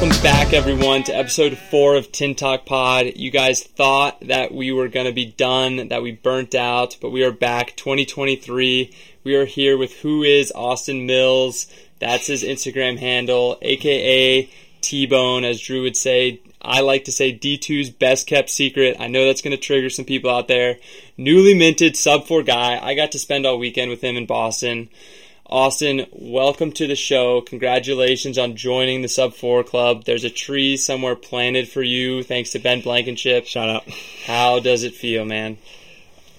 Welcome back, everyone, to episode four of Tin Talk Pod. You guys thought that we were going to be done, that we burnt out, but we are back 2023. We are here with who is Austin Mills. That's his Instagram handle, aka T Bone, as Drew would say. I like to say D2's best kept secret. I know that's going to trigger some people out there. Newly minted sub four guy. I got to spend all weekend with him in Boston. Austin, welcome to the show. Congratulations on joining the Sub 4 Club. There's a tree somewhere planted for you thanks to Ben Blankenship. Shout out. How does it feel, man?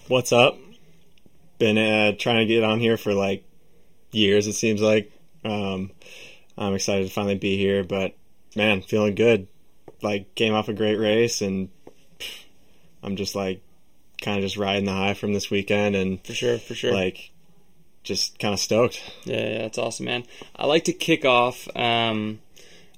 What's up? Been uh, trying to get on here for like years, it seems like. Um, I'm excited to finally be here, but man, feeling good. Like, came off a great race, and I'm just like kind of just riding the high from this weekend, and For sure, for sure. like just kind of stoked. Yeah, yeah, that's awesome, man. I like to kick off. Um,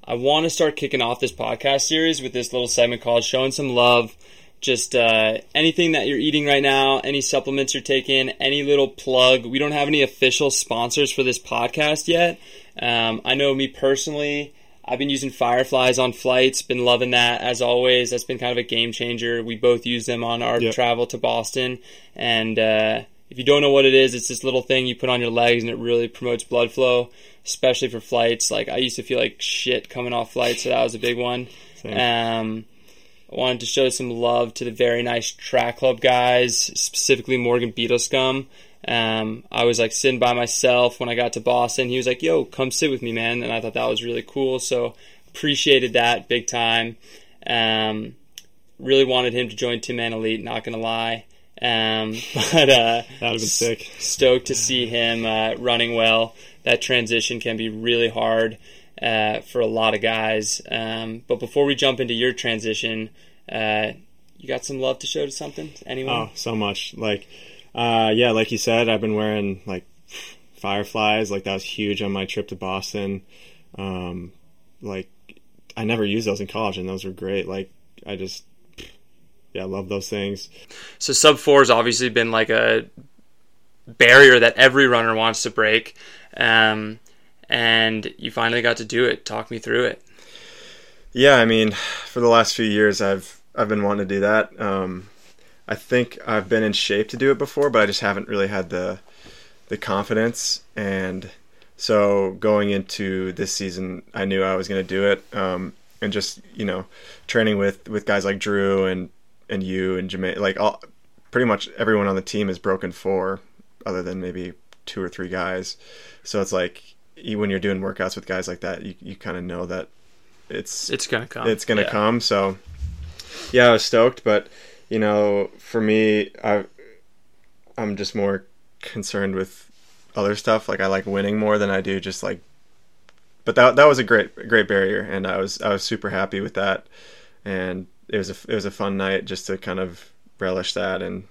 I want to start kicking off this podcast series with this little segment called "Showing Some Love." Just uh, anything that you're eating right now, any supplements you're taking, any little plug. We don't have any official sponsors for this podcast yet. Um, I know me personally. I've been using Fireflies on flights. Been loving that as always. That's been kind of a game changer. We both use them on our Yep. travel to Boston, and uh, if you don't know what it is, it's this little thing you put on your legs and it really promotes blood flow, especially for flights. Like I used to feel like shit coming off flights, so that was a big one. Um, I wanted to show some love to the very nice track club guys, specifically Morgan Beadlescomb. Um, I was like sitting by myself when I got to Boston. He was like, "Yo, come sit with me, man," and I thought that was really cool. So appreciated that big time. Um, really wanted him to join Tinman Elite. Not gonna lie, um, but uh, That would have been sick. stoked to see him uh, running well. That transition can be really hard uh, for a lot of guys. Um, but before we jump into your transition, uh, you got some love to show to something? Anyone? Oh, so much. Like, uh, yeah, like you said, I've been wearing like fireflies. Like that was huge on my trip to Boston. Um, like, I never used those in college, and those were great. Like, I just, yeah, love those things. So sub four has obviously been like a barrier that every runner wants to break, um, and you finally got to do it. Talk me through it. Yeah, I mean, for the last few years, I've I've been wanting to do that. Um, I think I've been in shape to do it before, but I just haven't really had the the confidence. And so going into this season, I knew I was going to do it. Um, and just you know, training with with guys like Drew and and you and Jermaine, like all pretty much everyone on the team is broken four, other than maybe two or three guys. So it's like you, when you're doing workouts with guys like that, you you kind of know that it's It's gonna come. it's gonna Yeah. come. So yeah, I was stoked, but you know, for me, I I'm just more concerned with other stuff. Like I like winning more than I do just like. But that that was a great great barrier, and I was I was super happy with that, and it was a it was a fun night just to kind of relish that and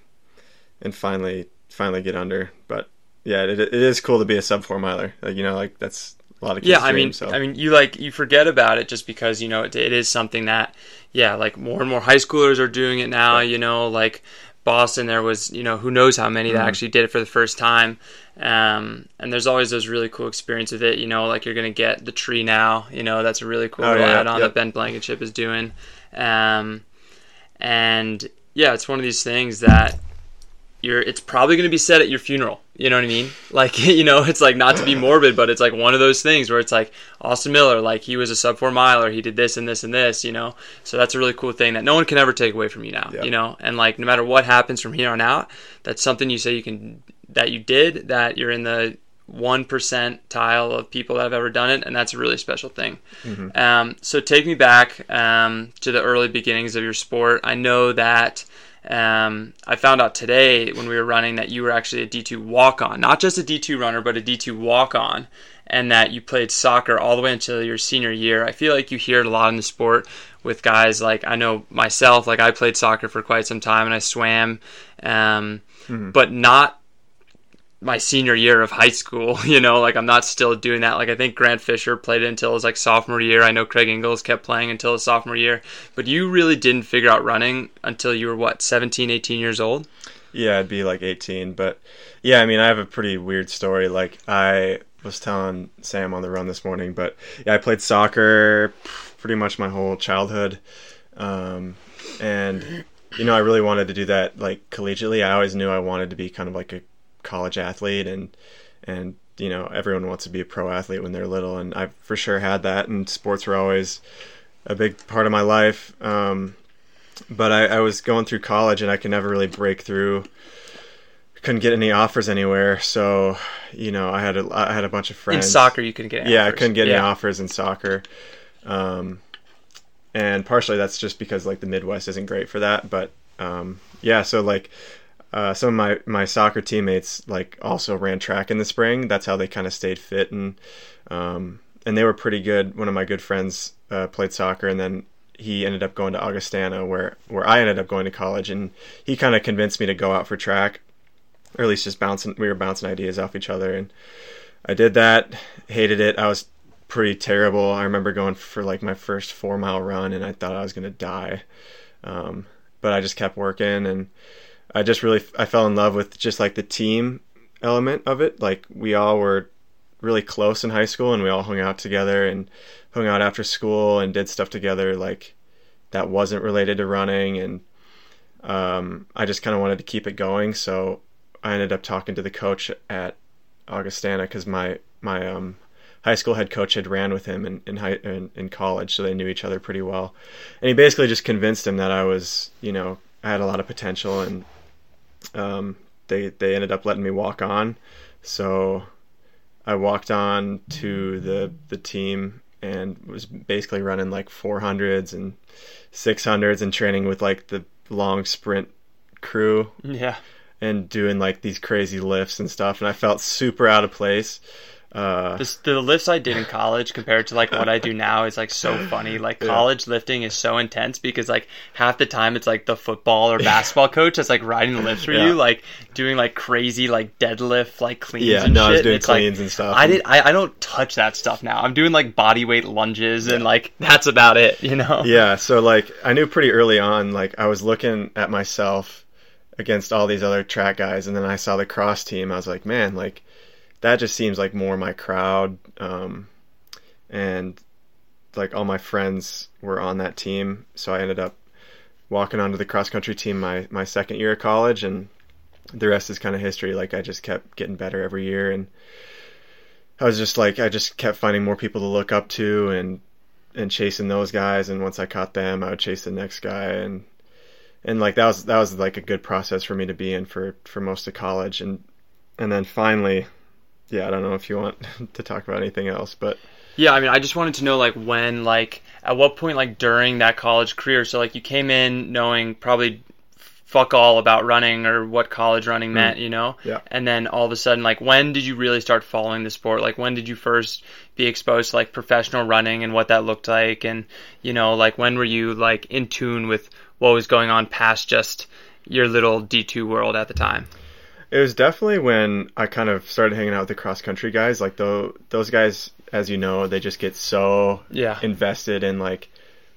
and finally finally get under. But yeah, it, it is cool to be a sub four miler. Like, you know, like that's a lot of kids' yeah i mean so. i mean you like you forget about it just because you know it, it is something that yeah like more and more high schoolers are doing it now you know like boston there was you know who knows how many Mm-hmm. that actually did it for the first time um, and there's always those really cool experience with it you know like you're gonna get the tree now you know that's a really cool Oh, yeah, add-on yep. that ben blankenship is doing um, and yeah it's one of these things that you're it's probably going to be said at your funeral you know what i mean? Like you know it's like not to be morbid but it's like one of those things where it's like austin miller like he was a sub four miler he did this and this and this you know? So that's a really cool thing that no one can ever take away from you now Yeah. you know? And like no matter what happens from here on out that's something you say you can that you did that you're in the one percentile of people that have ever done it, and that's a really special thing. Um, so take me back um, to the early beginnings of your sport. I know that um, I found out today when we were running that you were actually a D2 walk on, not just a D2 runner, but a D2 walk on, and that you played soccer all the way until your senior year. I feel like you hear it a lot in the sport with guys like I know myself, like I played soccer for quite some time and I swam, um, but not my senior year of high school, you know, like I'm not still doing that. Like I think Grant Fisher played until his like sophomore year. I know Craig Engels kept playing until his sophomore year, but you really didn't figure out running until you were what, 17, 18 years old? Yeah, I'd be like 18. But yeah, I mean, I have a pretty weird story. Like, I was telling Sam on the run this morning, but yeah, I played soccer pretty much my whole childhood, um, and you know I really wanted to do that like collegiately. I always knew I wanted to be kind of like a college athlete, and and you know everyone wants to be a pro athlete when they're little, and I for sure had that. And sports were always a big part of my life. Um, but I, I was going through college, and I could never really break through couldn't get any offers anywhere. So, you know, I had a I had a bunch of friends. In soccer, you couldn't get. yeah, offers. I couldn't get yeah. any offers in soccer, um, and partially that's just because like the Midwest isn't great for that. But um, yeah, so like uh, some of my my soccer teammates like also ran track in the spring. That's how they kind of stayed fit and um, and they were pretty good. One of my good friends uh, played soccer, and then he ended up going to Augustana, where where I ended up going to college, and he kind of convinced me to go out for track or at least just bouncing. We were bouncing ideas off each other, and I did that. Hated it. I was pretty terrible. I remember going for like my first four mile run, and I thought I was gonna die. Um, but I just kept working, and I just really I fell in love with just like the team element of it. Like we all were really close in high school, and we all hung out together and hung out after school and did stuff together. Like that wasn't related to running, and um, I just kind of wanted to keep it going. So I ended up talking to the coach at Augustana because my my um, high school head coach had ran with him in in, high, in in college, so they knew each other pretty well. And he basically just convinced him that I was, you know, I had a lot of potential, and um, they they ended up letting me walk on. So I walked on to the the team and was basically running like 400s and 600s and training with like the long sprint crew. Yeah and doing like these crazy lifts and stuff, and I felt super out of place. Uh, the, the lifts I did in college compared to like what I do now is like so funny. Like college yeah. lifting is so intense because like half the time it's like the football or basketball coach that's like riding the lifts for yeah. you, like doing like crazy like deadlift like cleans. Yeah, and no, shit. I was doing it's cleans like, and stuff. I did. I, I don't touch that stuff now. I'm doing like body weight lunges yeah. and like that's about it. You know. Yeah. So like I knew pretty early on. Like I was looking at myself against all these other track guys, and then I saw the cross team. I was like, man, like that just seems like more my crowd. Um, and like all my friends were on that team, so I ended up walking onto the cross country team my my second year of college, and the rest is kind of history. Like I just kept getting better every year, and I was just like I just kept finding more people to look up to, and and chasing those guys. And once I caught them, I would chase the next guy, and and like that was that was like a good process for me to be in for for most of college and and then finally yeah i don't know if you want to talk about anything else but yeah i mean i just wanted to know like when like at what point like during that college career so like you came in knowing probably fuck all about running or what college running meant, mm. you know? Yeah. And then all of a sudden, like, when did you really start following the sport? Like, when did you first be exposed to like professional running and what that looked like? And, you know, like, when were you like in tune with what was going on past just your little D2 world at the time? It was definitely when I kind of started hanging out with the cross country guys. Like though those guys, as you know, they just get so yeah. invested in like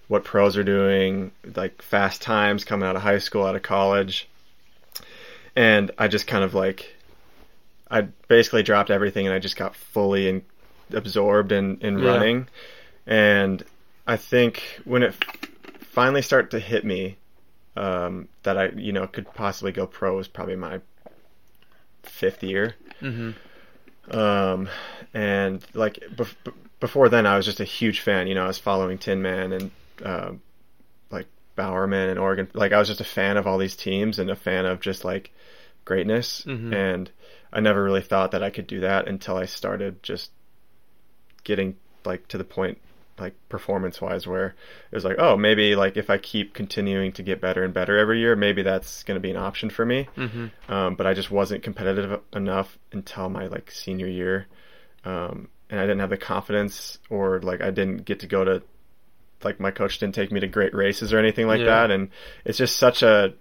what pros are doing, like fast times coming out of high school, out of college. And I just kind of like I basically dropped everything and I just got fully in, absorbed in, in yeah. running. And I think when it finally started to hit me um, that I you know could possibly go pro was probably my fifth year. Mm-hmm. Um, and like bef- before then, I was just a huge fan. You know, I was following Tinman and uh, like Bowerman and Oregon. Like I was just a fan of all these teams and a fan of just like greatness. Mm-hmm. And I never really thought that I could do that until I started just getting like to the point like performance wise where it was like oh maybe like if i keep continuing to get better and better every year maybe that's going to be an option for me mm-hmm. um, but i just wasn't competitive enough until my like senior year um, and i didn't have the confidence or like i didn't get to go to like my coach didn't take me to great races or anything like yeah. that and it's just such a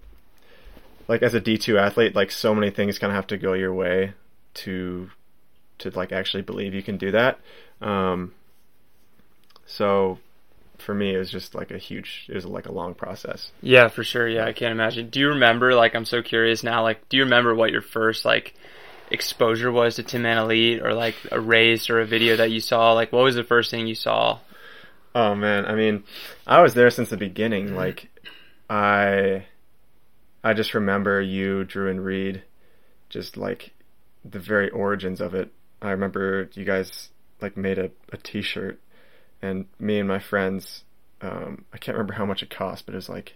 like as a d2 athlete like so many things kind of have to go your way to to like actually believe you can do that um, so for me, it was just like a huge, it was like a long process. Yeah, for sure. Yeah, I can't imagine. Do you remember, like, I'm so curious now, like, do you remember what your first, like, exposure was to Tinman Elite or like a race or a video that you saw? Like, what was the first thing you saw? Oh man, I mean, I was there since the beginning. Mm-hmm. Like, I, I just remember you, Drew, and Reed, just like the very origins of it. I remember you guys like made a, a T-shirt, and me and my friends, um, I can't remember how much it cost, but it was like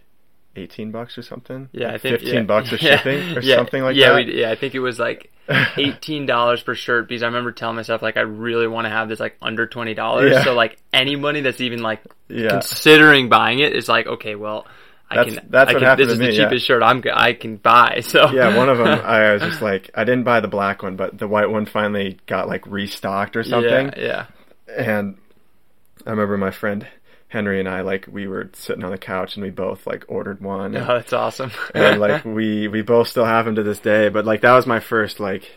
eighteen bucks or something. Yeah, I think fifteen yeah. bucks for Yeah. shipping or yeah. something like yeah, that. we- yeah, I think it was like eighteen dollars per shirt because I remember telling myself like I really want to have this like under twenty dollars. Yeah. So like any money that's even like considering buying it is like okay, well. I That's- can. that's I what can, happened This to is the me, cheapest shirt I'm. I can buy. So yeah, one of them I was just like I didn't buy the black one, but the white one finally got like restocked or something. Yeah, yeah. And I remember my friend Henry and I like we were sitting on the couch and we both like ordered one. Oh, that's awesome. and like we we both still have them to this day. But like that was my first like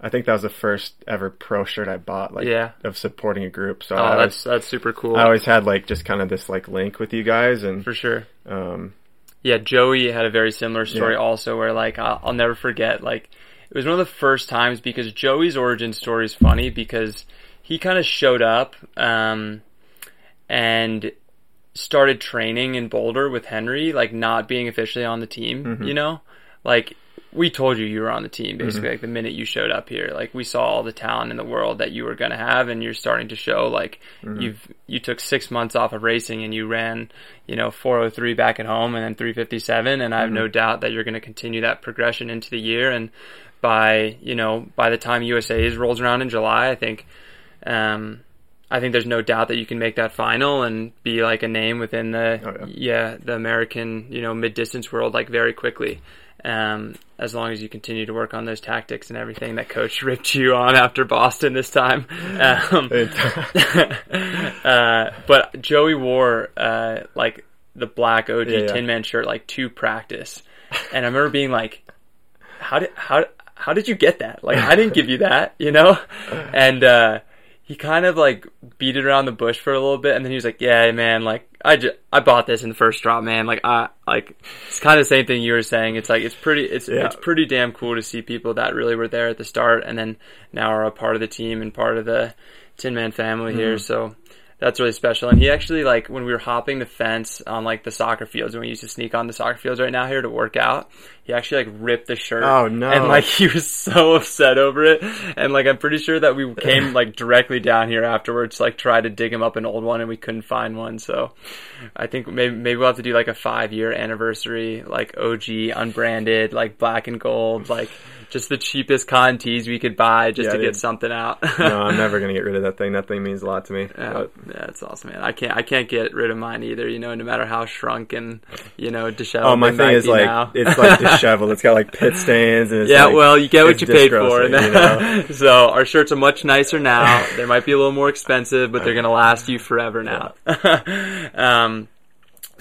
I think that was the first ever pro shirt I bought like Yeah. of supporting a group. So oh, I that's always, that's super cool. I always had like just kind of this like link with you guys and for sure. um Yeah, Joey had a very similar story Yeah. also, where like I'll, I'll never forget. Like it was one of the first times because Joey's origin story is funny because he kind of showed up um, and started training in Boulder with Henry, like not being officially on the team. Mm-hmm. You know, like we told you you were on the team basically like the minute you showed up here like we saw all the talent in the world that you were going to have and you're starting to show like Mm-hmm. you've you took 6 months off of racing and you ran you know 403 back at home and then 357 and I have Mm-hmm. no doubt that you're going to continue that progression into the year and by you know by the time USA's rolls around in July I think um I think there's no doubt that you can make that final and be like a name within the Oh, yeah. the American you know mid distance world like very quickly. Um, as long as you continue to work on those tactics and everything that coach ripped you on after Boston this time. Um, uh, but Joey wore uh, like the black OG Yeah, yeah. Tinman shirt like to practice, and I remember being like, "How did how how did you get that? Like I didn't give you that, you know?" And uh, he kind of like beat it around the bush for a little bit, and then he was like, "Yeah, man, like I just I bought this in the first drop, man. Like I like it's kind of the same thing you were saying. It's like it's pretty it's Yeah. it's pretty damn cool to see people that really were there at the start, and then now are a part of the team and part of the Tinman family here. Mm-hmm. So that's really special. And he actually like when we were hopping the fence on like the soccer fields when we used to sneak on the soccer fields right now here to work out, he actually like ripped the shirt. Oh, no. And like he was so upset over it. And like I'm pretty sure that we came like directly down here afterwards, to, like try to dig him up an old one and we couldn't find one. So I think maybe maybe we'll have to do like a five year anniversary, like OG unbranded, like black and gold, like just the cheapest con tees we could buy just Yeah, to get something out. no, I'm never gonna get rid of that thing. That thing means a lot to me. Yeah, yeah, it's awesome, man. I can't, I can't get rid of mine either. You know, no matter how shrunk and you know disheveled. Oh, my thing is like now. it's like disheveled. It's got like pit stains and it's yeah, like, well, you get what you paid for. you know? so our shirts are much nicer now. they might be a little more expensive, but they're gonna last you forever now. um,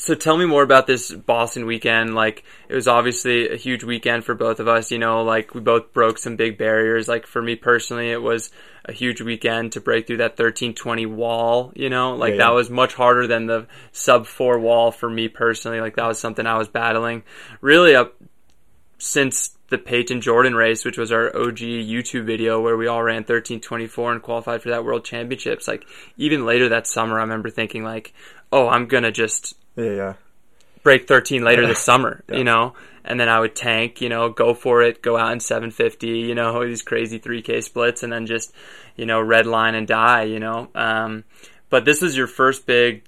so tell me more about this Boston weekend. Like it was obviously a huge weekend for both of us. You know, like we both broke some big barriers. Like for me personally, it was a huge weekend to break through that 1320 wall. You know, like Yeah, that was much harder than the sub four wall for me personally. Like that was something I was battling really up since the Payton Jordan race, which was our OG YouTube video where we all ran 1324 and qualified for that world championships. Like even later that summer, I remember thinking like, oh, I'm gonna just yeah, yeah. break 13 later this summer, Yeah. you know? And then I would tank, you know, go for it, go out in 750, you know, these crazy 3K splits and then just, you know, red line and die, you know? Um, but this was your first big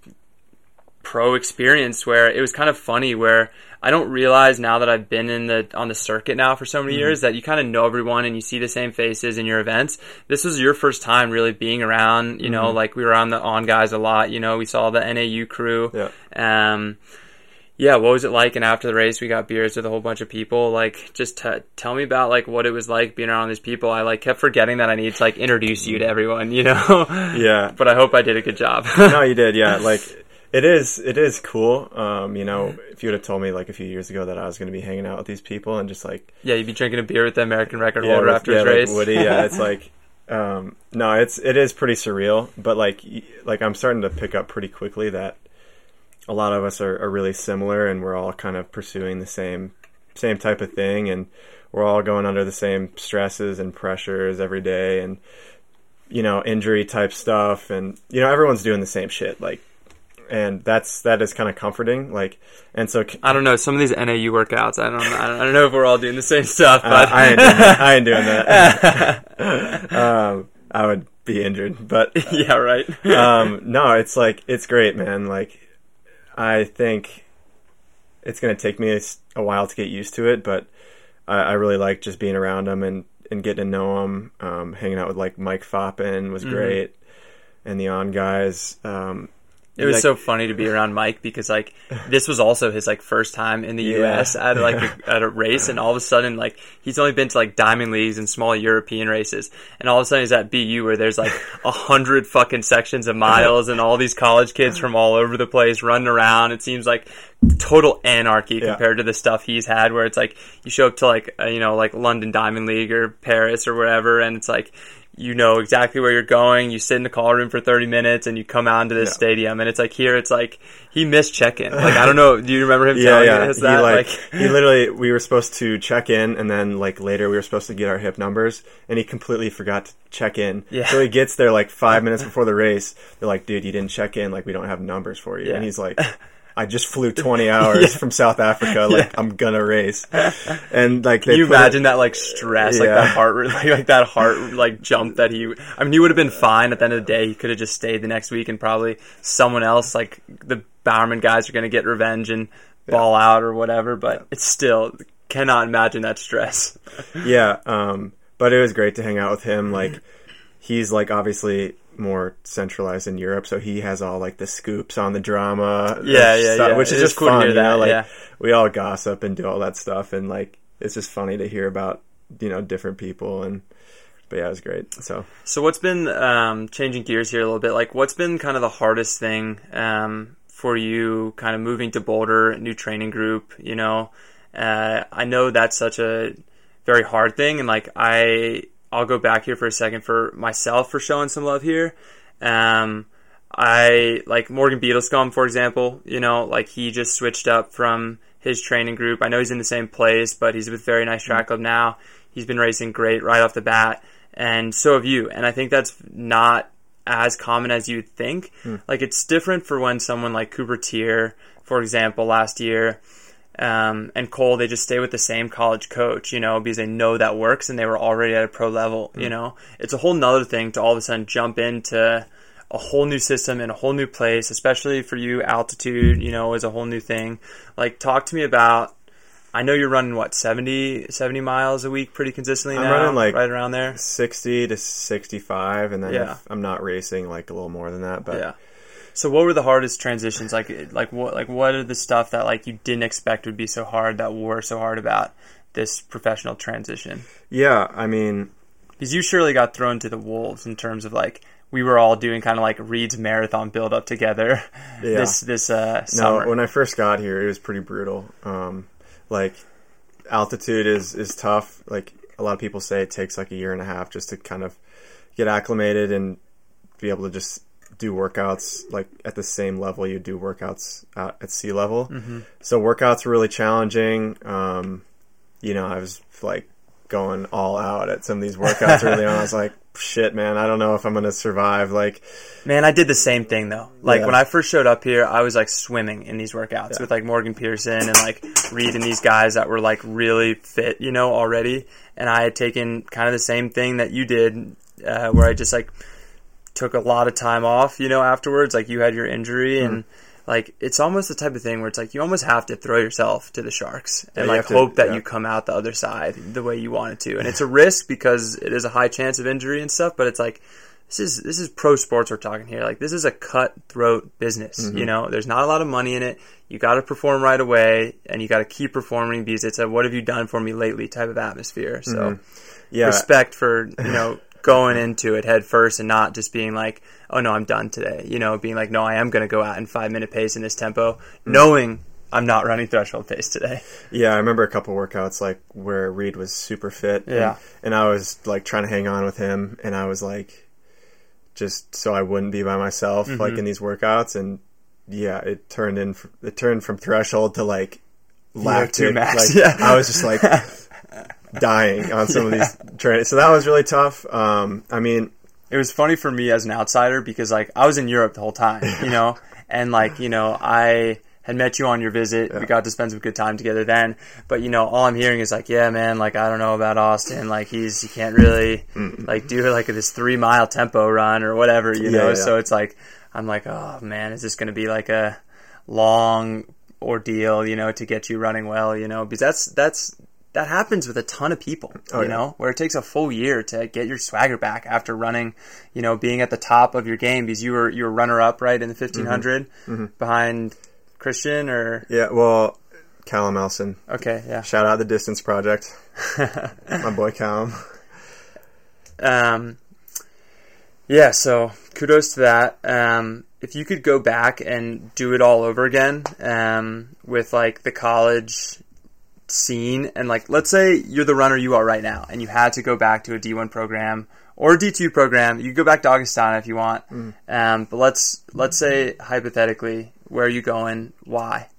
pro experience where it was kind of funny where I don't realize now that I've been in the on the circuit now for so many mm-hmm. years that you kind of know everyone and you see the same faces in your events. This was your first time really being around, you know, mm-hmm. like we were on the on guys a lot, you know, we saw the NAU crew. Yeah. Um yeah, what was it like? And after the race, we got beers with a whole bunch of people. Like, just t- tell me about like what it was like being around these people. I like kept forgetting that I need to like introduce you to mm-hmm. everyone, you know. Yeah. but I hope I did a good job. no, you did. Yeah, like it is. It is cool. Um, you know, if you would have told me like a few years ago that I was going to be hanging out with these people and just like yeah, you'd be drinking a beer with the American record yeah, holder with- after yeah, his like race. Woody. Yeah, it's like. Um, no, it's it is pretty surreal, but like like I'm starting to pick up pretty quickly that a lot of us are, are really similar, and we're all kind of pursuing the same same type of thing, and we're all going under the same stresses and pressures every day, and you know injury type stuff, and you know everyone's doing the same shit. Like and that's that is kind of comforting. Like, and so I don't know some of these NAU workouts. I don't I don't, I don't know if we're all doing the same stuff, uh, I ain't doing that. I ain't doing that. um, I would be injured, but yeah, right. um, no, it's like it's great, man. Like, I think it's gonna take me a while to get used to it, but I, I really like just being around them and and getting to know them. Um, hanging out with like Mike Foppen was Mhm. great, and the on guys. Um, It was like- so funny to be around Mike because like this was also his like first time in the Yeah. U.S. at like a, at a race, and all of a sudden like he's only been to like diamond leagues and small European races, and all of a sudden he's at BU where there's like a hundred fucking sections of miles and all these college kids from all over the place running around. It seems like total anarchy Yeah. compared to the stuff he's had where it's like you show up to like uh, you know like London Diamond League or Paris or wherever, and it's like you know exactly where you're going. You sit in the call room for 30 minutes and you come out into this Yeah. stadium. And it's like here, it's like he missed check in. Like, I don't know. Do you remember him yeah, telling yeah. He that? like he literally we were supposed to check in, and then like later we were supposed to get our hip numbers, and he completely forgot to check in. Yeah. So he gets there like five minutes before the race. They're like, "Dude, you didn't check in. Like we don't have numbers for you." Yeah. And he's like. I just flew 20 hours from South Africa. Like I'm gonna race, and like Can you put it- imagine that like stress, like that heart, like, like that heart like jump that he? I mean, he would have been fine at the end of the day. He could have just stayed the next week, and probably someone else, like the Bowerman guys, are to get revenge and ball out or whatever. But it's still cannot imagine that stress. yeah um but it was great to hang out with him like he's like obviously more centralized in Europe so he has all like the scoops on the drama Yeah, yeah, stuff, yeah. which It is is just cool to fun hear you know like yeah. we all gossip and do all that stuff and like it's just funny to hear about you know different people and but yeah it was great so So what's been um, changing gears here a little bit? Like, what's been kind of the hardest thing um, for you, kind of moving to Boulder, new training group? You know, uh, I know that's such a very hard thing, and like I, I'll go back here for a second for myself for showing some love here. Um, I like Morgan Beadlescomb, for example. You know, like he just switched up from his training group. I know he's in the same place, but he's with Very Nice Track Club now. He's been racing great right off the bat, and so have you. And I think that's not as common as you'd think. Like it's different for when someone like Cooper Teare, for example, last year, um, and Cole, they just stay with the same college coach, you know, because they know that works and they were already at a pro level, you know. It's a whole nother thing to all of a sudden jump into a whole new system in a whole new place, especially for you, altitude, you know, is a whole new thing. Like, talk to me about. I know you're running what 70, 70 miles a week pretty consistently I'm now, running, like, right around there. 60 to 65 and then Yeah. I'm not racing like a little more than that but Yeah. So what were the hardest transitions? Like like what like what are the stuff that like you didn't expect would be so hard that were so hard about this professional transition? yeah I mean Because you surely got thrown to the wolves in terms of like we were all doing kind of like Reed's marathon build up together Yeah. this this uh No, when I first got here, it was pretty brutal. Um, like altitude is is tough. Like a lot of people say, it takes like a year and a half just to kind of get acclimated and be able to just do workouts like at the same level you do workouts out at sea level. Mm-hmm. So workouts were really challenging. Um, you know, I was like going all out at some of these workouts early on. I was like, shit, man, I don't know if I'm gonna survive. Like, Man, I did the same thing though. Like Yeah. when I first showed up here, I was like swimming in these workouts Yeah. with like Morgan Pearson and like Reed and these guys that were like really fit, you know, already. And I had taken kind of the same thing that you did, uh, where I just like took a lot of time off, you know, afterwards. Like you had your injury and like it's almost the type of thing where it's like you almost have to throw yourself to the sharks and you like have to- hope that yeah. you come out the other side the way you wanted to. And it's a risk because it is a high chance of injury and stuff, but it's like this is this is pro sports we're talking here. Like this is a cutthroat business. Mm-hmm. You know, there's not a lot of money in it. You got to perform right away, and you got to keep performing because it's a "What have you done for me lately?" type of atmosphere. So Mm-hmm. yeah, respect for you know going into it head first and not just being like, "Oh no, I'm done today." You know, being like, "No, I am going to go out in five minute pace in this tempo," Mm-hmm. knowing I'm not running threshold pace today. Yeah, I remember a couple workouts like where Reed was super fit. and- Yeah. And, I was like trying to hang on with him and I was like just so I wouldn't be by myself Mm-hmm. like in these workouts and yeah, it turned in it turned from threshold to like lactic. max, Like, yeah. I was just like dying on some of these trains. So that was really tough. Um I mean, it was funny for me as an outsider because like I was in Europe the whole time, you know, and like you know I had met you on your visit. Yeah. We got to spend some good time together then. But you know, all I'm hearing is like, yeah, man, like I don't know about Austin. Like he's he can't really like do like this three mile tempo run or whatever, you know. Yeah, yeah. So it's like I'm like, oh man, is this going to be like a long ordeal, you know, to get you running well, you know? Because that's that's that happens with a ton of people, oh, you know, where it takes a full year to get your swagger back after running, you know, being at the top of your game because you were you were runner up right in the 1500 mm-hmm. mm-hmm. behind Christian or yeah, well, Callum Elson. Okay, yeah. Shout out the Distance Project, my boy Callum. Um, yeah. So kudos to that. Um, if you could go back and do it all over again, um, with like the college scene and like let's say you're the runner you are right now and you had to go back to a D1 program or a D2 program you go back to Augustana if you want mm. um, but let's let's say hypothetically where are you going? Why?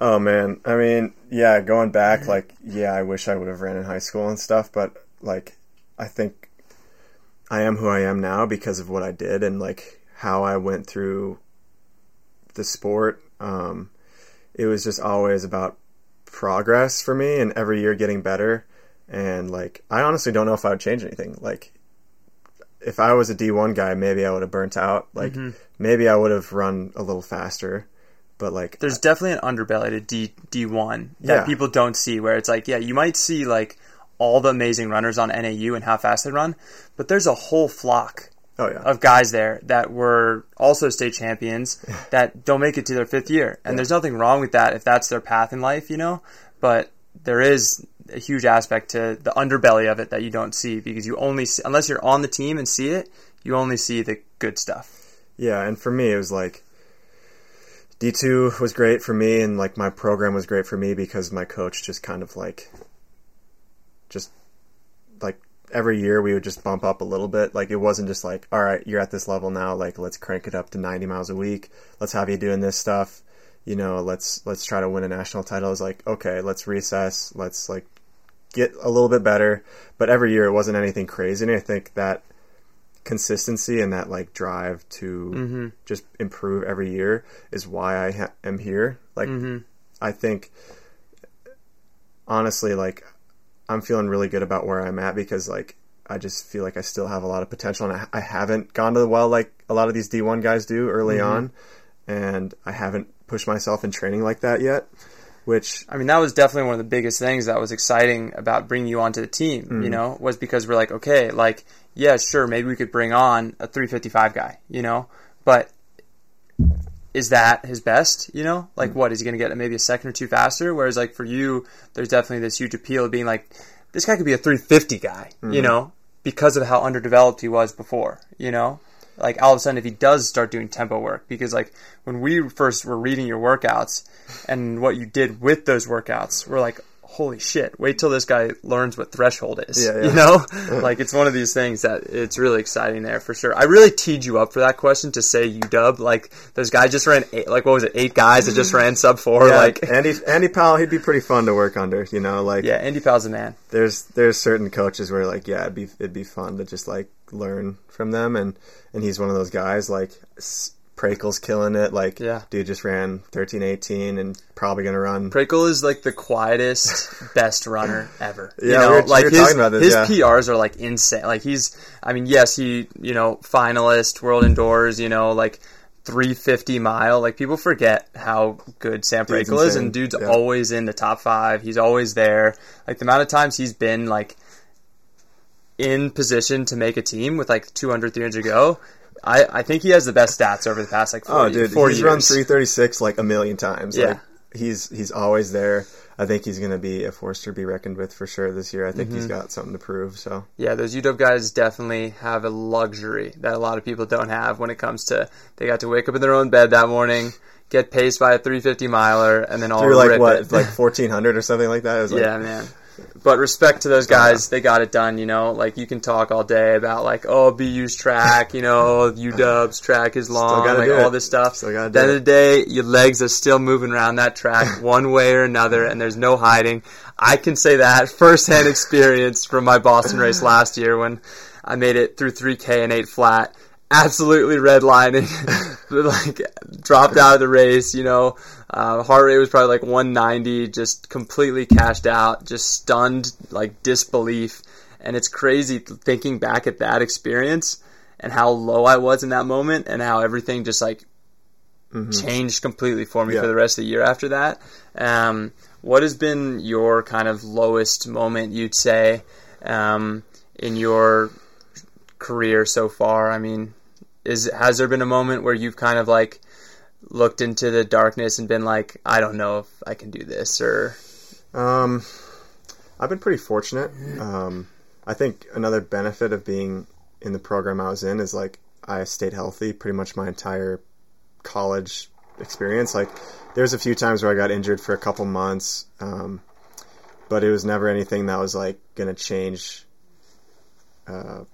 oh man, I mean, yeah, going back, like, yeah, I wish I would have ran in high school and stuff, but like, I think I am who I am now because of what I did and like how I went through the sport. Um, it was just always about progress for me and every year getting better. And like, I honestly don't know if I would change anything. Like, if I was a D1 guy, maybe I would have burnt out. Like mm-hmm. maybe I would have run a little faster. But like there's definitely an underbelly to D D1 that yeah. people don't see where it's like, yeah, you might see like all the amazing runners on NAU and how fast they run, but there's a whole flock oh, yeah. of guys there that were also state champions that don't make it to their fifth year. And yeah. there's nothing wrong with that if that's their path in life, you know? But there is a huge aspect to the underbelly of it that you don't see because you only see, unless you're on the team and see it, you only see the good stuff. Yeah, and for me it was like D2 was great for me and like my program was great for me because my coach just kind of like just every year we would just bump up a little bit. Like it wasn't just like, all right, you're at this level now, like let's crank it up to 90 miles a week. Let's have you doing this stuff you know, let's let's try to win a national title. Is like, okay, let's recess. Let's like get a little bit better. But every year it wasn't anything crazy. And I think that consistency and that like drive to mm-hmm. just improve every year is why I ha- am here. Like, mm-hmm. I think honestly, like I'm feeling really good about where I'm at because like I just feel like I still have a lot of potential, and I, I haven't gone to the well like a lot of these D1 guys do early mm-hmm. on, and I haven't pushed myself in training like that yet. Which I mean, that was definitely one of the biggest things that was exciting about bringing you onto the team. Mm. You mm-hmm. know, was because we're like, okay, like, yeah, sure, maybe we could bring on a 355 guy. You know, but is that his best? You know, like, mm. what is he going to get? Maybe a second or two faster. Whereas, like for you, there's definitely this huge appeal of being like, this guy could be a 350 guy. Mm. You mm-hmm. know, because of how underdeveloped he was before. You know, like all of a sudden if he does start doing tempo work because like when we first were reading your workouts and what you did with those workouts we're like holy shit wait till this guy learns what threshold is yeah, yeah. you know like it's one of these things that it's really exciting there for sure. I really teed you up for that question to say you uw like those guys just ran eight, like what was it eight guys that just ran sub four yeah, like andy andy powell he'd be pretty fun to work under you know like yeah andy powell's a man. there's there's certain coaches where like yeah it'd be it'd be fun to just like learn from them and and he's one of those guys like Prakel's killing it. Like, yeah. dude just ran thirteen eighteen and probably gonna run. Prakel is like the quietest, best runner ever. Yeah, you know, we were, like we his, this, his yeah. PRs are like insane. Like he's, I mean, yes, he, you know, finalist, world indoors, you know, like 350 mile. Like people forget how good Sam Prakel is, and dude's yeah. always in the top five. He's always there. Like the amount of times he's been like in position to make a team with like 200, 300 to go. I, I think he has the best stats over the past like 40, oh, dude, 40 he's years. run 336 like a million times. Yeah. Like, he's he's always there. I think he's going to be a force to be reckoned with for sure this year. I think mm-hmm. he's got something to prove. So yeah, those UW guys definitely have a luxury that a lot of people don't have when it comes to they got to wake up in their own bed that morning, get paced by a 350 miler, and then all Through like what it. like 1400 or something like that. It Like, yeah, man. But respect to those guys, they got it done. You know, like you can talk all day about like, oh, BU's track, you know, UW's track is long, like all this stuff. Still At the end of the day, your legs are still moving around that track one way or another, and there's no hiding. I can say that firsthand experience from my Boston race last year when I made it through 3K and eight flat absolutely redlining, like dropped out of the race. You know, uh, heart rate was probably like 190, just completely cashed out, just stunned, like disbelief. And it's crazy thinking back at that experience and how low I was in that moment and how everything just like mm-hmm. changed completely for me yeah. for the rest of the year after that. Um, what has been your kind of lowest moment, you'd say, um, in your career so far? I mean, is has there been a moment where you've kind of like looked into the darkness and been like, I don't know if I can do this or? Um, I've been pretty fortunate. Um, I think another benefit of being in the program I was in is like I stayed healthy pretty much my entire college experience. Like there's a few times where I got injured for a couple months, um, but it was never anything that was like gonna change, uh,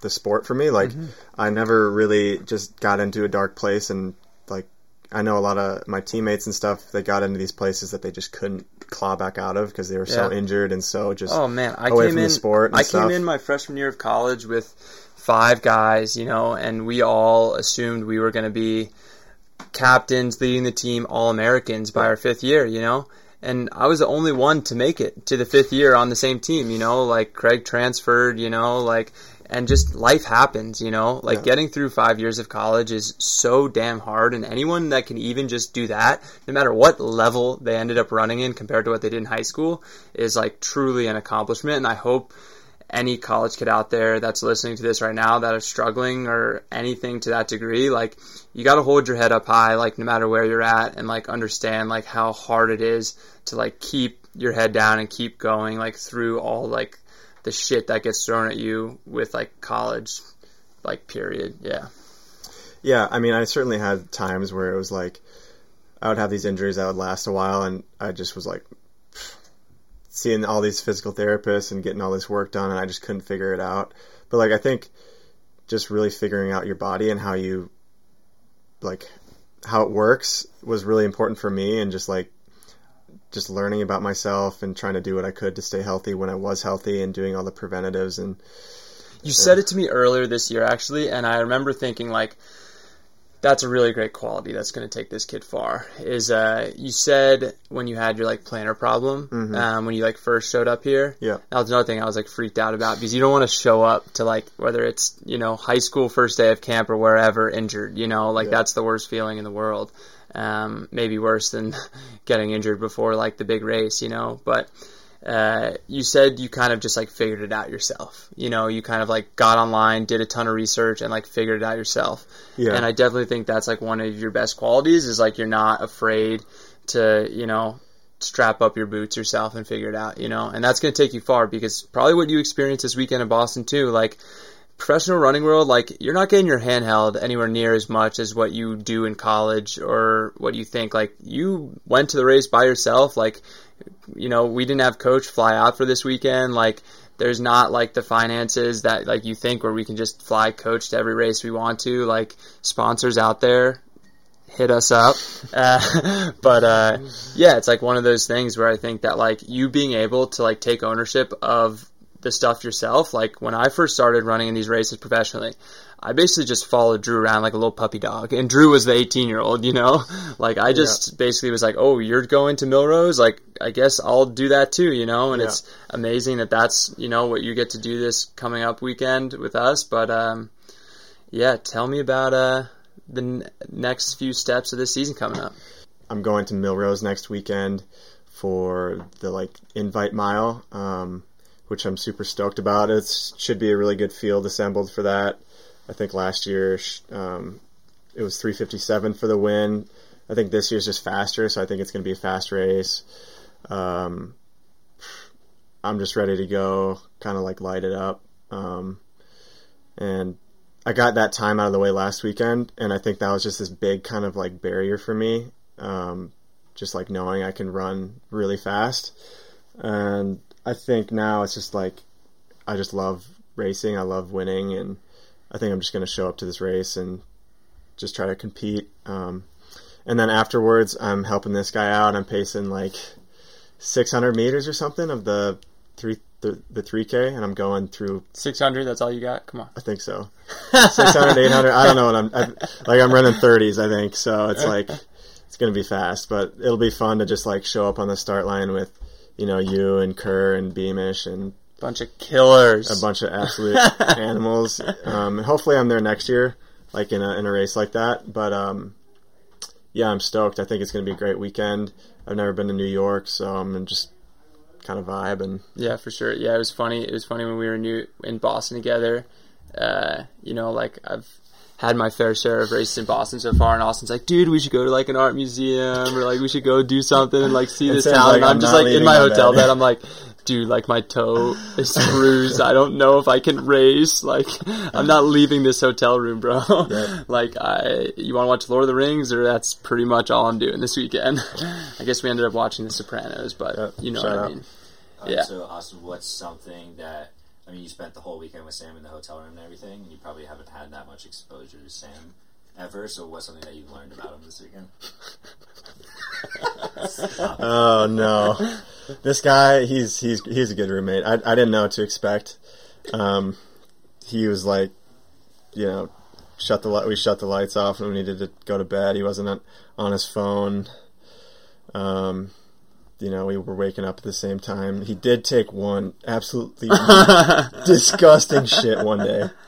the sport for me. Like mm-hmm. I never really just got into a dark place and like I know a lot of my teammates and stuff. They got into these places that they just couldn't claw back out of because they were yeah. so injured and so just oh man, I away came from in, the sport. I stuff. came in my freshman year of college with five guys, you know, and we all assumed we were going to be captains leading the team, all Americans by our fifth year, you know. And I was the only one to make it to the fifth year on the same team, you know. Like Craig transferred, you know, like and just life happens, you know? Like yeah. getting through five years of college is so damn hard, and anyone that can even just do that, no matter what level they ended up running in compared to what they did in high school, is like truly an accomplishment. And I hope any college kid out there that's listening to this right now that is struggling or anything to that degree, like you got to hold your head up high, like no matter where you're at, and like understand like how hard it is to like keep your head down and keep going like through all like the shit that gets thrown at you with like college, like period. Yeah. Yeah, I mean, I certainly had times where it was like I would have these injuries that would last a while, and I just was like seeing all these physical therapists and getting all this work done, and I just couldn't figure it out. But like, I think just really figuring out your body and how you like how it works was really important for me, and just like just learning about myself and trying to do what I could to stay healthy when I was healthy and doing all the preventatives and you said it to me earlier this year actually and I remember thinking like that's a really great quality that's going to take this kid far is uh, you said when you had your like plantar problem mm-hmm. um, when you like first showed up here yeah that was another thing i was like freaked out about because you don't want to show up to like whether it's you know high school first day of camp or wherever injured you know like yeah. that's the worst feeling in the world um, maybe worse than getting injured before like the big race, you know. But uh, you said you kind of just like figured it out yourself. You know, you kind of like got online, did a ton of research, and like figured it out yourself. Yeah. And I definitely think that's like one of your best qualities is like you're not afraid to, you know, strap up your boots yourself and figure it out, you know. And that's going to take you far because probably what you experienced this weekend in Boston too, like professional running world, like you're not getting your hand held anywhere near as much as what you do in college or what you think. Like you went to the race by yourself. Like, you know, we didn't have coach fly out for this weekend. Like, there's not like the finances that like you think where we can just fly coach to every race we want to. Like sponsors out there, hit us up. Uh, but uh, yeah, it's like one of those things where I think that like you being able to like take ownership of the stuff yourself. Like when I first started running in these races professionally, I basically just followed Drew around like a little puppy dog. And Drew was the 18 year old, you know? Like I just yeah. basically was like, oh, you're going to Millrose? Like, I guess I'll do that too, you know? And yeah. it's amazing that that's, you know, what you get to do this coming up weekend with us. But, um, yeah, tell me about, uh, the n- next few steps of this season coming up. I'm going to Millrose next weekend for the like invite mile. Um, which I'm super stoked about. It should be a really good field assembled for that. I think last year um, it was 357 for the win. I think this year's just faster, so I think it's going to be a fast race. Um, I'm just ready to go, kind of like light it up. Um, and I got that time out of the way last weekend, and I think that was just this big kind of like barrier for me. Um, just like knowing I can run really fast. And I think now it's just like I just love racing. I love winning, and I think I'm just going to show up to this race and just try to compete. Um, and then afterwards, I'm helping this guy out. I'm pacing like 600 meters or something of the three the the 3K, and I'm going through. 600. That's all you got. Come on. I think so. 600, 800. I don't know what I'm I, like. I'm running 30s, I think. So it's like it's gonna be fast, but it'll be fun to just like show up on the start line with, you know, you and Kerr and Beamish and Bunch of killers. a bunch of absolute animals. Um, and hopefully, I'm there next year, like in a in a race like that. But um, yeah, I'm stoked. I think it's going to be a great weekend. I've never been to New York, so I'm just kind of vibe and Yeah, for sure. Yeah, it was funny. It was funny when we were in New in Boston together. Uh, you know, like I've had my fair share of races in Boston so far, and Austin's like, dude, we should go to like an art museum, or like we should go do something and like see It this town. like and I'm I'm just like in my my hotel bed. bed. I'm like, dude, like my toe is bruised. I don't know if I can race. Like, I'm not leaving this hotel room, bro. Yeah. like, I you want to watch Lord of the Rings, or that's pretty much all I'm doing this weekend. I guess we ended up watching The Sopranos, but Yeah, you know shout what I mean. Alright, Yeah. So, Austin, what's something that I mean? You spent the whole weekend with Sam in the hotel room and everything, and you probably haven't had that much exposure to Sam ever. So, what's something that you learned about him this weekend? oh no, this guy he's he's he's a good roommate. I I didn't know what to expect. Um, he was like, you know, shut the light. We shut the lights off when we needed to go to bed. He wasn't on, on his phone. Um, you know, we were waking up at the same time. He did take one absolutely disgusting shit one day.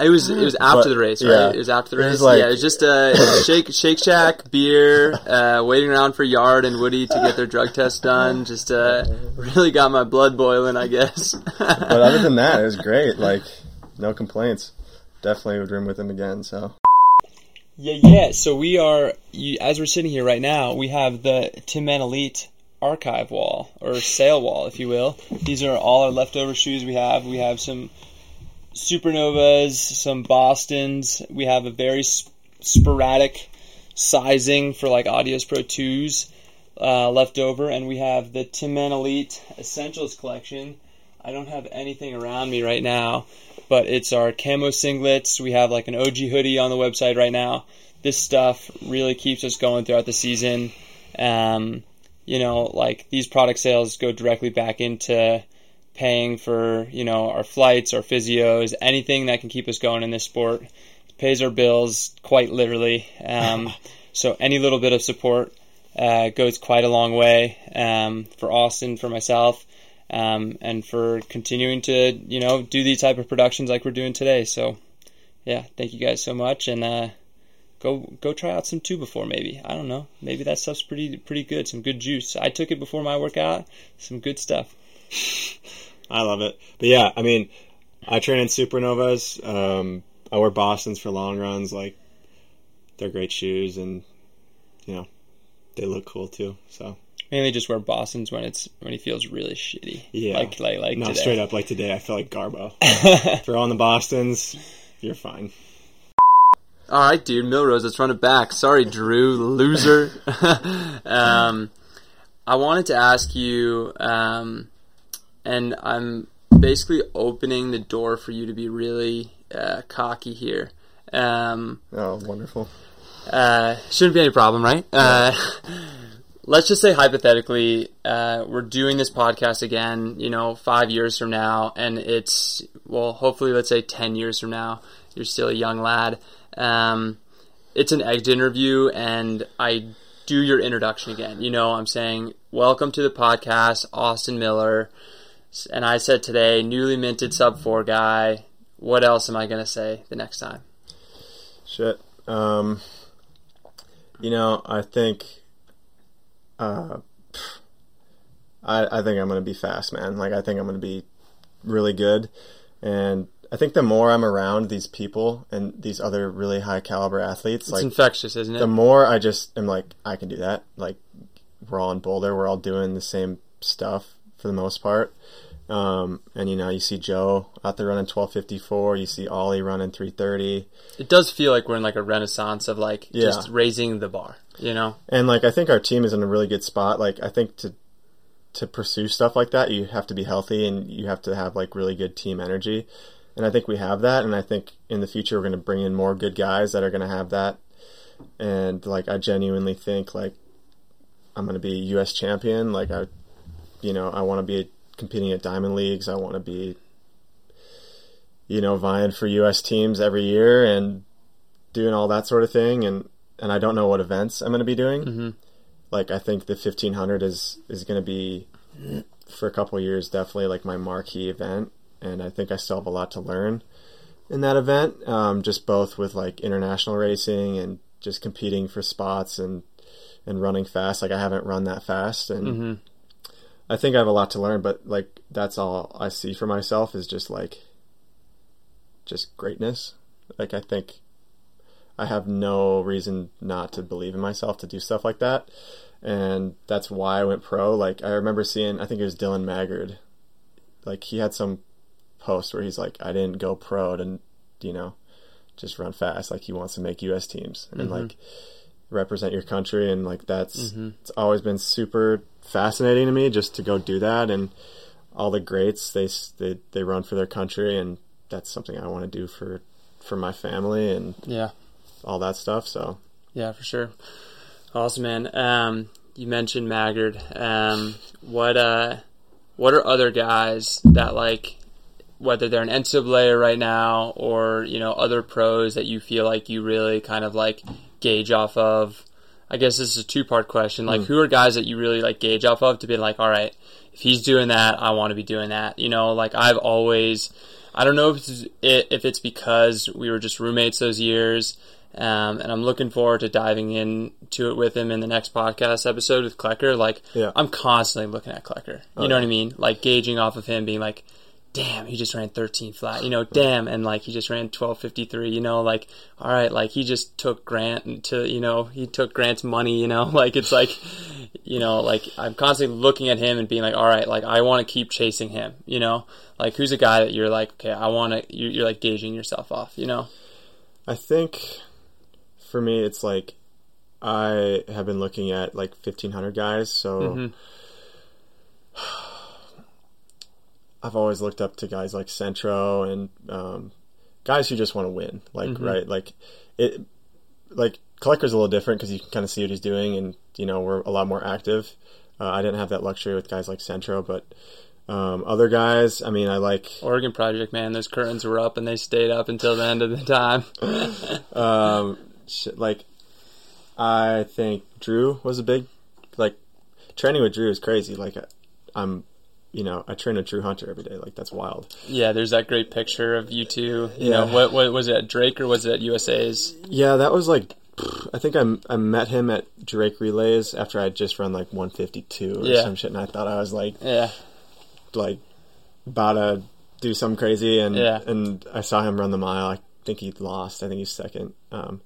It was it was after But, the race, right? yeah. It was after the It race. was like- yeah, it was just a shake Shake Shack beer, uh, waiting around for Yard and Woody to get their drug test done. Just uh, really got my blood boiling, I guess. But other than that, it was great. Like, no complaints. Definitely would room with him again. So. Yeah, yeah. So we are, you, as we're sitting here right now, we have the Tinman Elite archive wall or sale wall, if you will. These are all our leftover shoes we have. We have some Supernovas, some Bostons. We have a very sp- sporadic sizing for like Adios Pro 2s uh, left over, and we have the Tinman Elite Essentials collection. I don't have anything around me right now, but it's our camo singlets. We have like an OG hoodie on the website right now. This stuff really keeps us going throughout the season. Um, you know, like these product sales go directly back into paying for, you know, our flights, our physios, anything that can keep us going in this sport. pays our bills quite literally. Um, so any little bit of support uh, goes quite a long way um, for Austin, for myself, um, and for continuing to you know do these type of productions like we're doing today. So yeah, thank you guys so much, and uh, go go try out some two before maybe. I don't know, maybe that stuff's pretty pretty good. Some good juice. I took it before my workout. Some good stuff. I love it. But yeah, I mean, I train in Supernovas. Um, I wear Boston's for long runs. Like, they're great shoes, and you know, they look cool too. So Mainly just wear Boston's when it's when he feels really shitty. yeah, like like like no, today. straight up like today. I feel like Garbo. Throw on the Boston's, you're fine. All right, dude, Millrose, let's run it back. Sorry, Drew, loser. um, I wanted to ask you, um, and I'm basically opening the door for you to be really uh, cocky here. Um, Oh, wonderful. uh, shouldn't be any problem, right? Uh, let's just say hypothetically, uh, we're doing this podcast again, you know, five years from now, and it's, well, hopefully, let's say 10 years from now, you're still a young lad. Um, it's an exit interview, and I do your introduction again. You know, I'm saying, welcome to the podcast, Austin Miller. And I said today, newly minted sub four guy. What else am I going to say the next time? Shit. Um, you know, I think, uh, I I think I'm gonna be fast, man. Like I think I'm gonna be really good, and I think the more I'm around these people and these other really high caliber athletes, It's like infectious, isn't it? the more I just am like I can do that. Like we're all in Boulder, we're all doing the same stuff for the most part. Um, and you know, you see Joe out there running 1254. You see Ollie running 330. it does feel like we're in like a renaissance of like Yeah. just raising the bar, you know? And like I think our team is in a really good spot. Like I think to to pursue stuff like that, you have to be healthy and you have to have like really good team energy. And I think we have that. And I think in the future we're going to bring in more good guys that are going to have that. And like I genuinely think like I'm going to be U.S. champion. Like I, you know, I want to be competing at diamond leagues. I want to be, you know, vying for U.S. teams every year and doing all that sort of thing. And and I don't know what events I'm going to be doing. Mm-hmm. Like I think the 1500 is is going to be for a couple of years definitely like my marquee event, and I think I still have a lot to learn in that event. Um, just both with like international racing and just competing for spots and and running fast. Like I haven't run that fast, and Mm-hmm. I think I have a lot to learn. But like that's all I see for myself is just like just greatness. Like I think I have no reason not to believe in myself to do stuff like that. And that's why I went pro. Like I remember seeing I think it was Dylan Maggard. Like he had some post where he's like, I didn't go pro to you know, just run fast. Like he wants to make US teams and mm-hmm. like represent your country and like that's it's always been super fascinating to me just to go do that and all the greats they they they run for their country and that's something I want to do for for my family and Yeah. all that stuff. So Yeah, for sure. Awesome, man. Um, you mentioned Maggard. Um, what uh, what are other guys that like, whether they're an NCAA right now or you know other pros that you feel like you really kind of like gauge off of? I guess this is a two part question. Like, who are guys that you really like gauge off of to be like, all right, if he's doing that, I want to be doing that. You know, like I've always, I don't know if it's, if it's because we were just roommates those years. Um, and I'm looking forward to diving into it with him in the next podcast episode with Klecker. Like, Yeah. I'm constantly looking at Klecker. You know what I mean? Like gauging off of him, being like, "Damn, he just ran 13 flat." You know, damn, and like he just ran 12:53. You know, like, all right, like he just took Grant to, you know, he took Grant's money. You know, like it's like, you know, like I'm constantly looking at him and being like, all right, like I want to keep chasing him. You know, like who's a guy that you're like, okay, I want to. You're, you're like gauging yourself off. You know. I think for me it's like I have been looking at like 1500 guys, so Mhm. I've always looked up to guys like Centro and um, guys who just want to win. Like Mhm. right, like it, like Klecker's a little different because you can kind of see what he's doing, and you know we're a lot more active. Uh, I didn't have that luxury with guys like Centro, but um, other guys, I mean, I like Oregon Project, man, those curtains were up and they stayed up until the end of the time. um, shit, like I think Drew was a big like training with Drew is crazy. Like I'm, you know, I train a Drew Hunter every day. Like that's wild. yeah, there's that great picture of you two. You Yeah. know, what, what was it at Drake or was it at USA's? Yeah, that was like. I think I, I met him at Drake Relays after I just run like 152 or Yeah. some shit, and I thought I was like Yeah, like about to do something crazy, and Yeah. and I saw him run the mile. I think he lost. I think he's second. Um,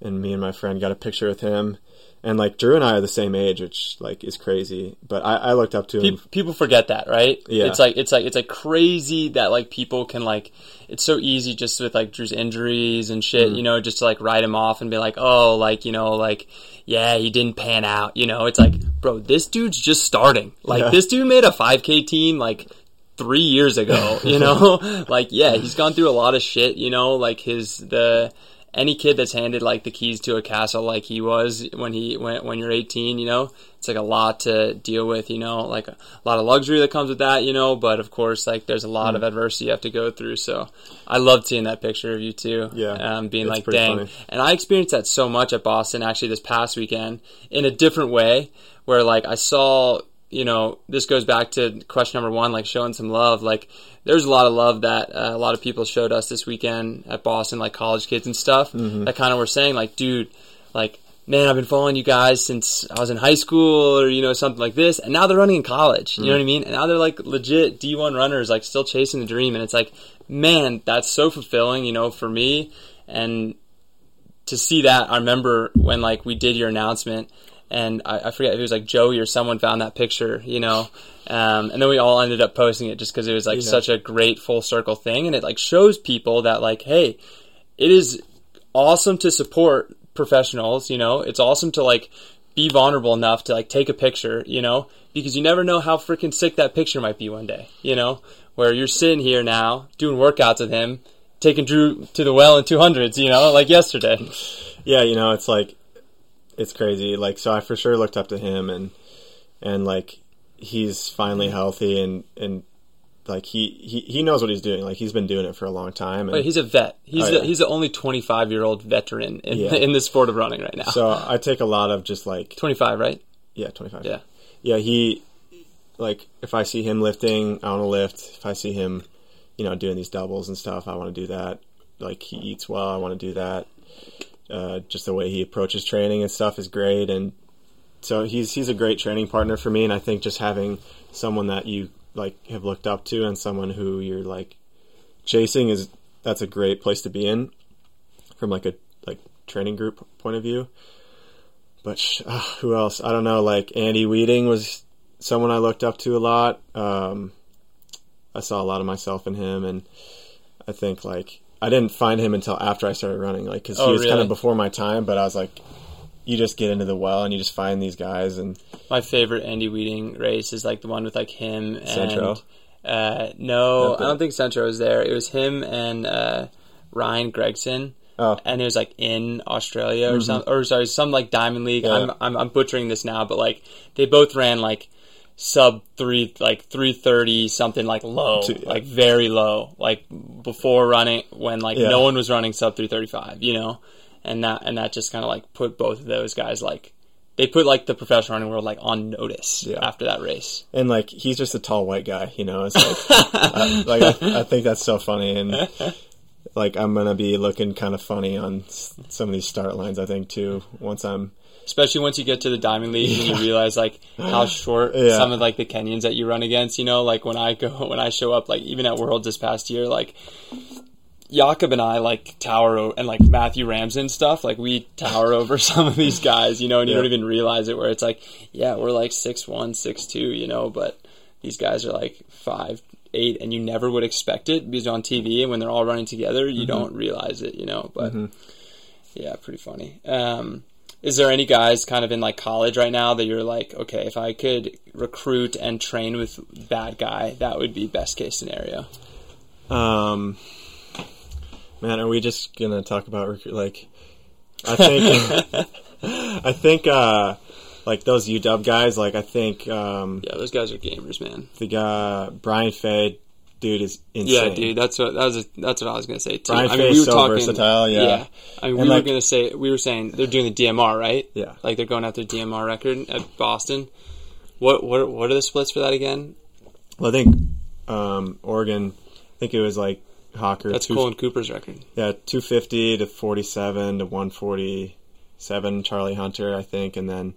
and me and my friend got a picture with him, and like Drew and I are the same age, which like is crazy. But I, I looked up to him. People forget that, right? Yeah. It's like it's like it's like crazy that like people can like. It's so easy just with like Drew's injuries and shit, Mm. you know, just to like write him off and be like, oh, like you know, like yeah, he didn't pan out. You know, it's like, bro, this dude's just starting. Like Yeah. this dude made a 5K team like three years ago. You know, like yeah, he's gone through a lot of shit. You know, like his the any kid that's handed like the keys to a castle like he was when he when when you're 18. You know, it's like a lot to deal with. You know, like a lot of luxury that comes with that. You know, but of course, like there's a lot of adversity you have to go through. So I loved seeing that picture of you too. Yeah, um, being like, dang. funny. And I experienced that so much at Boston actually this past weekend in a different way where like I saw, you know, this goes back to question number one, like showing some love. Like there's a lot of love that uh, a lot of people showed us this weekend at Boston, like college kids and stuff Mm-hmm. that kind of were saying like, dude, like, man, I've been following you guys since I was in high school or, you know, something like this. And now they're running in college. You know what I mean? And now they're like legit D1 runners, like still chasing the dream. And it's like, man, that's so fulfilling, you know, for me. And to see that, I remember when like we did your announcement, and I, I forget if it was like Joey or someone found that picture, you know, um, and then we all ended up posting it just because it was like Yeah. such a great full circle thing, and it like shows people that like, hey, it is awesome to support professionals, you know, it's awesome to like be vulnerable enough to like take a picture, you know, because you never know how freaking sick that picture might be one day, you know, where you're sitting here now doing workouts with him, taking Drew to the well in 200s, you know, like yesterday. yeah, you know, it's like it's crazy. Like, so I for sure looked up to him, and and like he's finally healthy and and like he, he he knows what he's doing. Like he's been doing it for a long time. But And he's a vet. He's Oh, the, yeah. he's the only 25 year old veteran in, Yeah. in the sport of running right now. so I take a lot of just like 25, right? yeah, twenty five. Yeah. yeah. He like if I see him lifting, I want to lift. If I see him, you know, doing these doubles and stuff, I want to do that. Like he eats well, I want to do that. Uh, just the way he approaches training and stuff is great, and so he's he's a great training partner for me. And I think just having someone that you like have looked up to and someone who you're like chasing is that's a great place to be in from like a like training group point of view. But uh, who else? I don't know. Like Andy Wheating was someone I looked up to a lot. Um, I saw a lot of myself in him, and I think like I didn't find him until after I started running, like because Oh, he was kind of before my time. But I was like, you just get into the well and you just find these guys, and My favorite Andy Wheating race is like the one with like him and Centro? Uh, no, I don't think Centro was there. It was him and uh, Ryan Gregson. Oh. and it was like in Australia or some, or sorry, some like Diamond League. Mm-hmm. Yeah. I'm, I'm I'm butchering this now, but like they both ran like sub three, like three thirty something, like low, Two- yeah. like very low, like before running when like Yeah. no one was running sub three thirty five, you know, and that and that just kind of like put both of those guys like they put like the professional running world like on notice Yeah. after that race. and like he's just a tall white guy, you know. It's like, I, like I, I think that's so funny, and like I'm gonna be looking kind of funny on some of these start lines. I think too. Once I'm especially once you get to the diamond league and you realize like how short Yeah. some of like the Kenyans that you run against. You know, like when I go when I show up, like even at Worlds this past year, like Jakob and I like tower o- and like Matthew Ramsden and stuff. Like we tower over some of these guys, you know, and you Yeah. don't even realize it. Where it's like, yeah, we're like six one, six two, you know, but these guys are like five eight, and you never would expect it because on TV and when they're all running together, you don't realize it, you know. But yeah, pretty funny. Um, is there any guys kind of in like college right now that you're like, okay, if I could recruit and train with that guy, that would be best case scenario? Um, man, are we just gonna talk about recruit? Like, I think, I think, uh, like those UW guys. Like, I think um, Yeah, those guys are gamers, man. the guy Brian Fay, dude, is insane. Yeah, dude, that's what that was. that's what I was gonna say too. Brian I mean, we were so talking. versatile, yeah. I mean, we And, were gonna say we were saying they're doing the DMR, right? Yeah. like they're going after DMR record at Boston. What what what are the splits for that again? Well, I think um, Oregon. I think it was like Hocker. That's two, Colin Cooper's record. Yeah, two fifty to forty seven to one forty seven. Charlie Hunter, I think, and then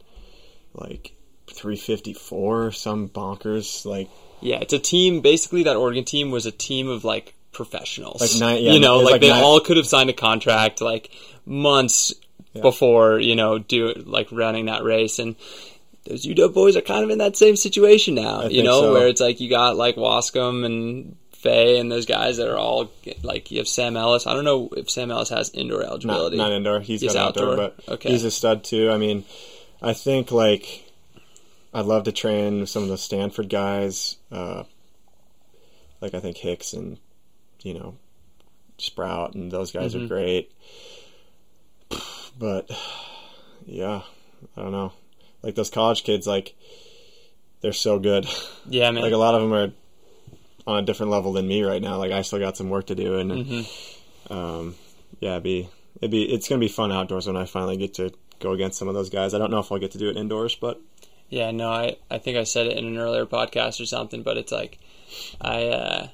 like three fifty four. Some bonkers like Yeah, it's a team. Basically, that Oregon team was a team of like professionals. Like nine- yeah, you know, like, like they nine- all could have signed a contract like months before you know do like running that race and. Those UW boys are kind of in that same situation now, you know, so. where it's like you got like Waskom and Fay and those guys that are all like you have Sam Ellis. I don't know if Sam Ellis has indoor not, eligibility. not indoor. He's, He's got outdoor, outdoor? but Okay. he's a stud too. I mean, I think like I'd love to train with some of the Stanford guys. Uh, like I think Hicks and you know Sprout and those guys Mm-hmm. are great. But yeah, I don't know. Like those college kids, like they're so good. yeah, man. like a lot of them are on a different level than me right now. Like I still got some work to do, and Mm-hmm. um, yeah, it'd be it'd be it's gonna be fun outdoors when I finally get to go against some of those guys. I don't know if I'll get to do it indoors, but Yeah, no, I, I think I said it in an earlier podcast or something, but it's like I uh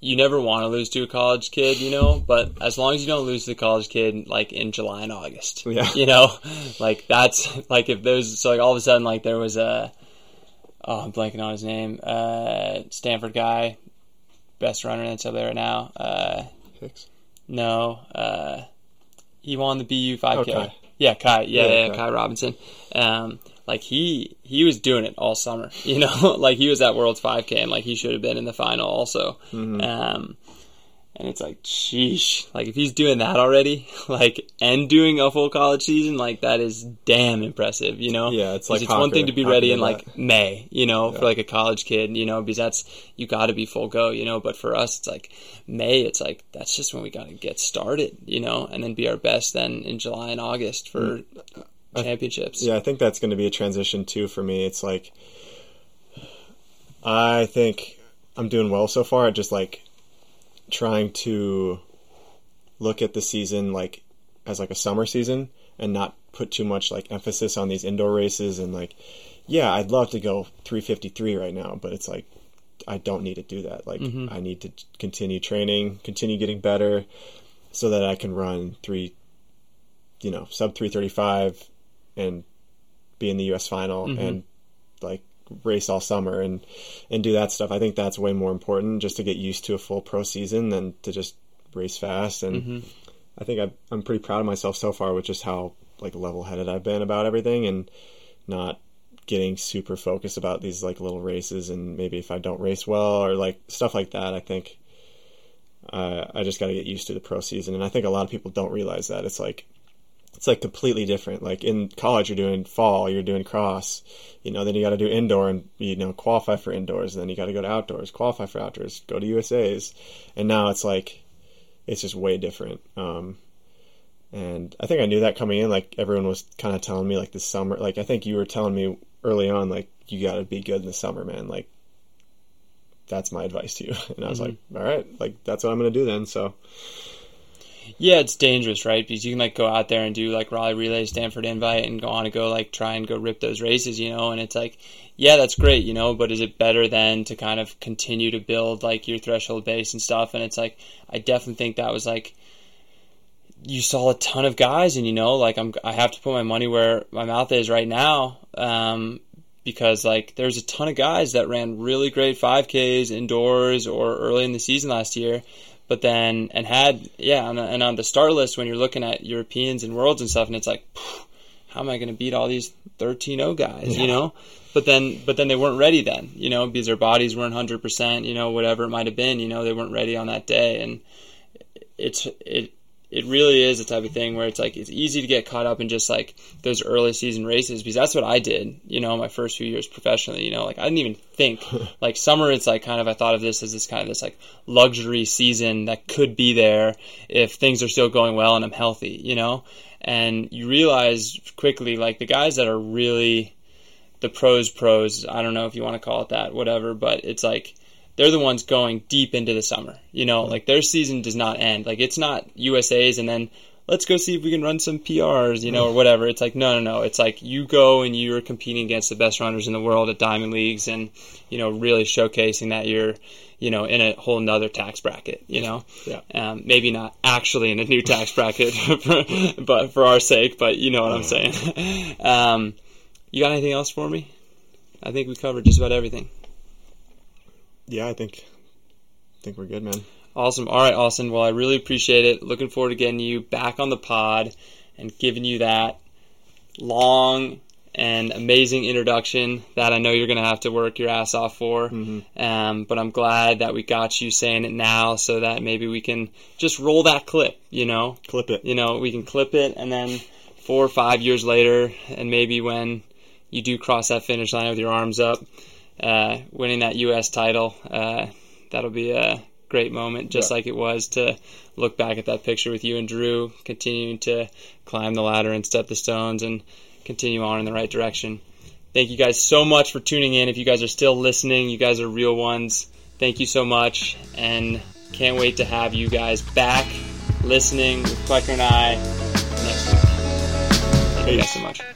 you never want to lose to a college kid, you know, but as long as you don't lose to the college kid like in July and August. Yeah. You know? Like that's like if there's so like all of a sudden like there was a oh I'm blanking on his name, uh Stanford guy, best runner that's up there right now. Uh Hicks. no, uh, he won the BU 5K. Oh, Ky. Yeah, Ky. Yeah, Yeah, yeah, Ky. Ky Robinson. Um, like he he was doing it all summer. You know, like he was at World's 5K and like he should have been in the final also. Mm-hmm. Um, and it's like, sheesh. Like if he's doing that already, like and doing a full college season, like that is damn impressive. You know. Yeah, it's like it's one thing to be Hawker ready in like that. May, you know, Yeah. for like a college kid, you know, because that's you got to be full go, you know. But for us, it's like May. It's like that's just when we got to get started, you know, and then be our best then in July and August for championships. Yeah, I think that's going to be a transition too for me. It's like I think I'm doing well so far. I just like trying to look at the season like as like a summer season and not put too much like emphasis on these indoor races and like yeah, I'd love to go 353 right now, but it's like I don't need to do that. Like Mm-hmm. I need to continue training, continue getting better so that I can run 3 you know, sub 335 and be in the US final Mm-hmm. and like race all summer and and do that stuff. I think that's way more important just to get used to a full pro season than to just race fast and Mm-hmm. I think I, I'm pretty proud of myself so far with just how like level headed I've been about everything and not getting super focused about these like little races and maybe if I don't race well or like stuff like that. I think uh, I just got to get used to the pro season and I think a lot of people don't realize that it's like it's like completely different. Like in college, you're doing fall, you're doing cross, you know. Then you got to do indoor and you know qualify for indoors. And then you got to go to outdoors, qualify for outdoors, go to USA's, and now it's like it's just way different. Um, and I think I knew that coming in. Like everyone was kind of telling me, like this summer. Like I think you were telling me early on, like you got to be good in the summer, man. Like that's my advice to you. And I was like, all right, like that's what I'm gonna do then. So Yeah, it's dangerous, right? Because you can like go out there and do like Raleigh Relay, Stanford Invite, and go on to go like try and go rip those races, you know. And it's like, yeah, that's great, you know. But is it better than to kind of continue to build like your threshold base and stuff? And it's like, I definitely think that was like, you saw a ton of guys, and you know, like I'm, I have to put my money where my mouth is right now. Um, because like there's a ton of guys that ran really great 5Ks indoors or early in the season last year, but then and had yeah, the, and on the start list when you're looking at Europeans and worlds and stuff, and it's like, how am I going to beat all these 13-0 guys? You know, but then but then they weren't ready then, you know, because their bodies weren't 100 percent, you know, whatever it might have been, you know, they weren't ready on that day, and it's it it really is the type of thing where it's like it's easy to get caught up in just like those early season races because that's what I did, you know, my first few years professionally. You know, like I didn't even think like summer. It's like kind of I thought of this as this kind of this like luxury season that could be there if things are still going well and I'm healthy, you know. And you realize quickly like the guys that are really the pros pros. I don't know if you want to call it that, whatever, but it's like they're the ones going deep into the summer. You know, like their season does not end. Like it's not USA's and then let's go see if we can run some PRs, you know, or whatever. It's like no, no, no. It's like you go and you're competing against the best runners in the world at Diamond Leagues, and you know, really showcasing that you're, you know, in a whole nother tax bracket. You know, Yeah. um, maybe not actually in a new tax bracket, for, but for our sake. But you know what I'm saying. um, you got anything else for me? I think we covered just about everything. Yeah, I think I think we're good, man. Awesome. All right, Austin. Well, I really appreciate it. Looking forward to getting you back on the pod and giving you that long and amazing introduction that I know you're going to have to work your ass off for. Um, but I'm glad that we got you saying it now so that maybe we can just roll that clip, you know? Clip it. You know, we can clip it and then four or five years later, and maybe when you do cross that finish line with your arms up, uh, winning that U.S. title, uh, that'll be a great moment, just Yeah. like it was to look back at that picture with you and Drew, continuing to climb the ladder and step the stones and continue on in the right direction. Thank you guys so much for tuning in. If you guys are still listening, you guys are real ones. Thank you so much, and can't wait to have you guys back listening with Klecker and I next week. Thank you guys so much.